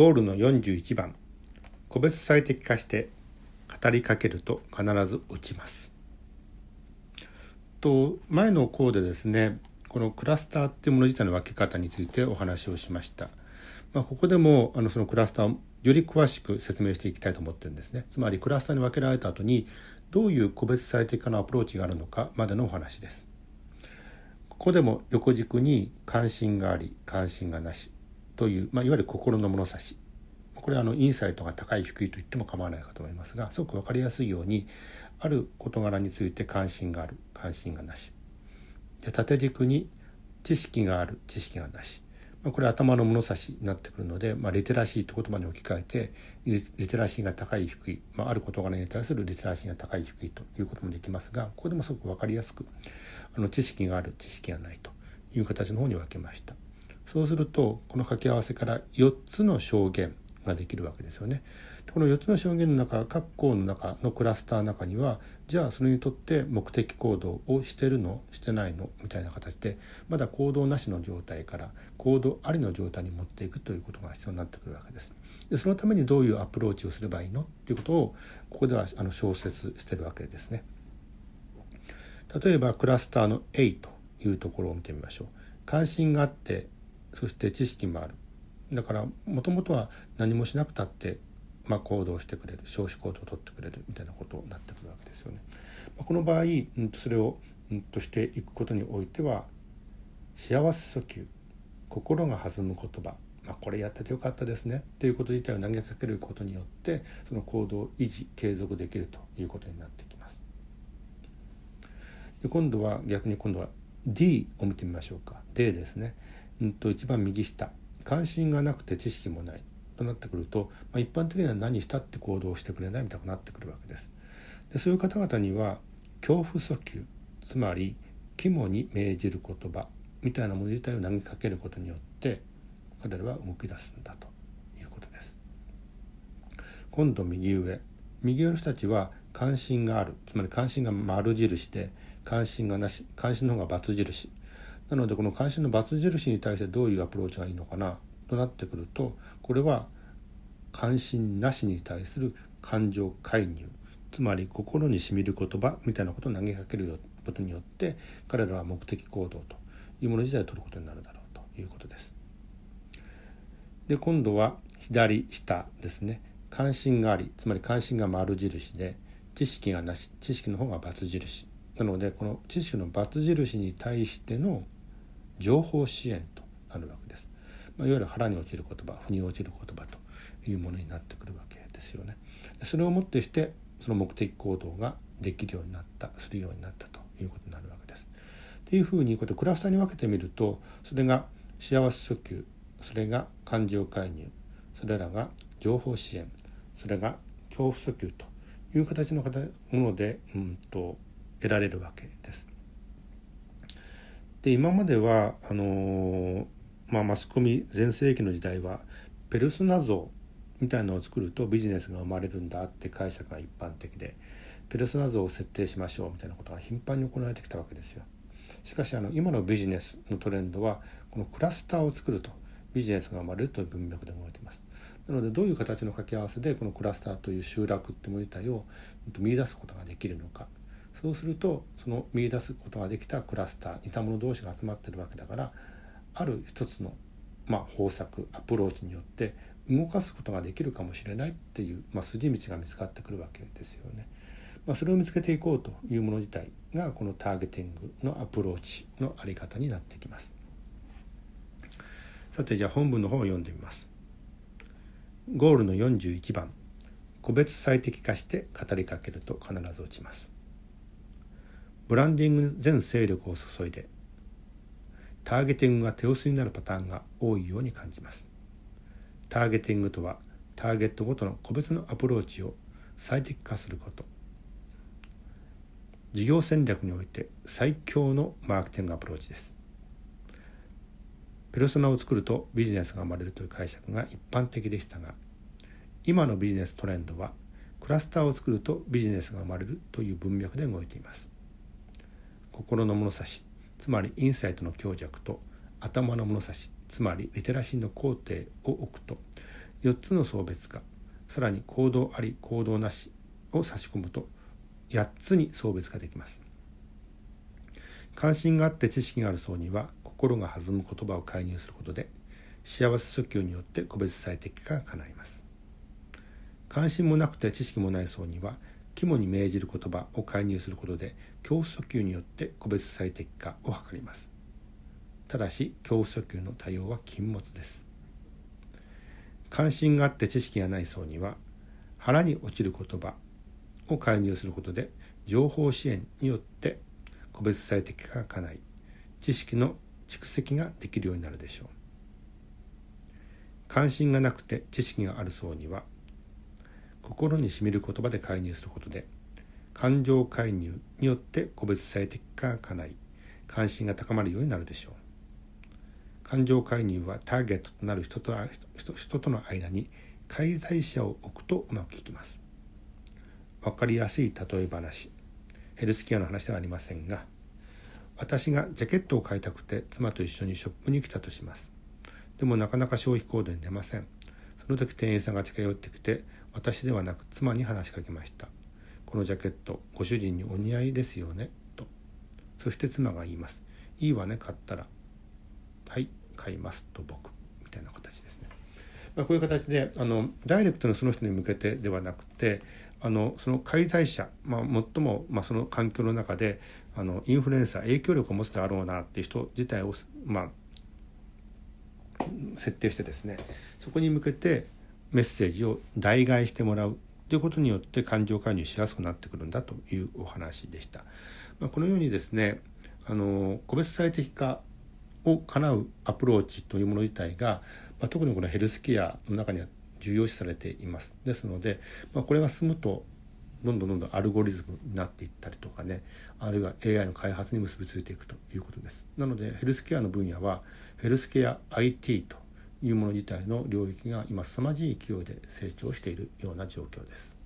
ゴールの41番。個別最適化して語りかけると必ず打ちます。と前の項でですねこのクラスターっていうもの自体の分け方についてお話をしました、まあ、ここでもあのそのクラスターをより詳しく説明していきたいと思ってるんですね。つまりクラスターに分けられた後にどういう個別最適化のアプローチがあるのかまでのお話です。ここでも横軸に関心があり関心がなし。という、まあ、いわゆる心の物差し。これはあのインサイトが高い低いと言っても構わないかと思いますがすごく分かりやすいようにある事柄について関心がある関心がなし。で縦軸に知識がある知識がなし。まあ、これ頭の物差しになってくるので、まあ、リテラシーという言葉に置き換えてリテラシーが高い低い、まあ、ある事柄に対するリテラシーが高い低いということもできますがここでもすごく分かりやすくあの知識がある知識がないという形の方に分けました。そうするとこの掛け合わせから4つの証言ができるわけですよねこの4つの証言の中各項の中のクラスターの中にはじゃあそれにとって目的行動をしてるの？してないの？みたいな形でまだ行動なしの状態から行動ありの状態に持っていくということが必要になってくるわけです。でそのためにどういうアプローチをすればいいの？っていうことをここではあの小説してるわけですね。例えばクラスターの A というところを見てみましょう。関心があってそして知識もある。だからもともとは何もしなくたってまあ、行動してくれる。少子行動をとってくれる。みたいなことになってくるわけですよね。まあ、この場合、それを、としていくことにおいては幸せ訴求。心が弾む言葉、まあ、これやっててよかったですね。っていうこと自体を投げかけることによってその行動を維持継続できるということになってきます。で今度は逆に今度は D を見てみましょうか。D ですね、うんと一番右下。関心がなくて知識もない。となってくると、まあ、一般的には何したって行動してくれないみたいになってくるわけです。でそういう方々には恐怖訴求つまり肝に銘じる言葉みたいなもの自体を投げかけることによって彼らは動き出すんだと。いうことです。今度右上。右上の人たちは関心がある。つまり関心が丸印で関心がなし関心の方が×印。なのでこの関心の×印に対してどういうアプローチがいいのかなとなってくるとこれは関心なしに対する感情介入つまり心にしみる言葉みたいなことを投げかけることによって彼らは目的行動というもの自体を取ることになるだろうということです。で今度は左下ですね関心がありつまり関心が丸印で知識がなし知識の方が×印なのでこの知識の×印に対しての情報支援となるわけです。まあ、いわゆる腹に落ちる言葉腑に落ちる言葉というものになってくるわけですよね。それをもってしてその目的行動ができるようになったするようになったということになるわけです。っていうふうにこうやってクラスターに分けてみるとそれが幸せ訴求それが感情介入それらが情報支援それが恐怖訴求という形のもので、うんと、得られるわけです。で今まではあのーまあ、マスコミ全盛期の時代はペルソナ像みたいのを作るとビジネスが生まれるんだって解釈が一般的でペルソナ像を設定しましょうみたいなことが頻繁に行われてきたわけですよ。しかしあの今のビジネスのトレンドはこのクラスターを作るとビジネスが生まれるという文脈で動いています。なのでどういう形の掛け合わせでこのクラスターという集落ってもの自体を見出すことができるのかそうするとその見出すことができたクラスター似た者同士が集まってるわけだからある一つの、まあ、方策アプローチによって動かすことができるかもしれないっていう、まあ、筋道が見つかってくるわけですよね。まあ、それを見つけていこうというもの自体がこのターゲティングのアプローチのあり方になってきます。さてじゃあ本文の方を読んでみます。ゴールの41番個別最適化して語りかけると必ず落ちます。ブランディング全勢力を注いでターゲティングが手薄になるパターンが多いように感じます。ターゲティングとはターゲットごとの個別のアプローチを最適化すること。事業戦略において最強のマーケティングアプローチです。ペルソナを作るとビジネスが生まれるという解釈が一般的でしたが、今のビジネストレンドはクラスターを作るとビジネスが生まれるという文脈で動いています。心の物差しつまりインサイトの強弱と頭の物差しつまりリテラシーの工程を置くと4つの層別化さらに行動あり行動なしを差し込むと8つに層別化できます。関心があって知識がある層には心が弾む言葉を介入することで幸せ訴求によって個別最適化が叶います。関心もなくて知識もない層には肝に銘じる言葉を介入することで恐怖訴求によって個別最適化を図ります。ただし恐怖訴求の対応は禁物です。関心があって知識がない層には腹に落ちる言葉を介入することで情報支援によって個別最適化が叶い。知識の蓄積ができるようになるでしょう。関心がなくて知識がある層には心にしみる言葉で介入することで感情介入によって個別最適化が叶い関心が高まるようになるでしょう。感情介入はターゲットとなる人と人人との間に介在者を置くとうまくいきます。分かりやすい例え話ヘルスケアの話ではありませんが私がジャケットを買いたくて妻と一緒にショップに来たとします。でもなかなか消費行動に出ません。その時店員さんが近寄ってきて私ではなく妻に話しかけました。このジャケットご主人にお似合いですよね？と。そして妻が言います。いいわね買ったら。はい買います。と僕。みたいな形ですね、まあ、こういう形であのダイレクトのその人に向けてではなくてあのその介在者、まあ、最も、まあ、その環境の中であのインフルエンサー影響力を持つだろうなっていう人自体を、まあ、設定してですねそこに向けてメッセージを代替してもらうということによって感情介入しやすくなってくるんだというお話でした。まあ、このようにですねあの個別最適化を叶うアプローチというもの自体が、まあ、特にこのヘルスケアの中には重要視されています。ですので、まあ、これが進むとどんどんどんどんアルゴリズムになっていったりとかねあるいは AI の開発に結びついていくということですなのでヘルスケアの分野はヘルスケア IT というもの自体の領域が今凄まじい勢いで成長しているような状況です。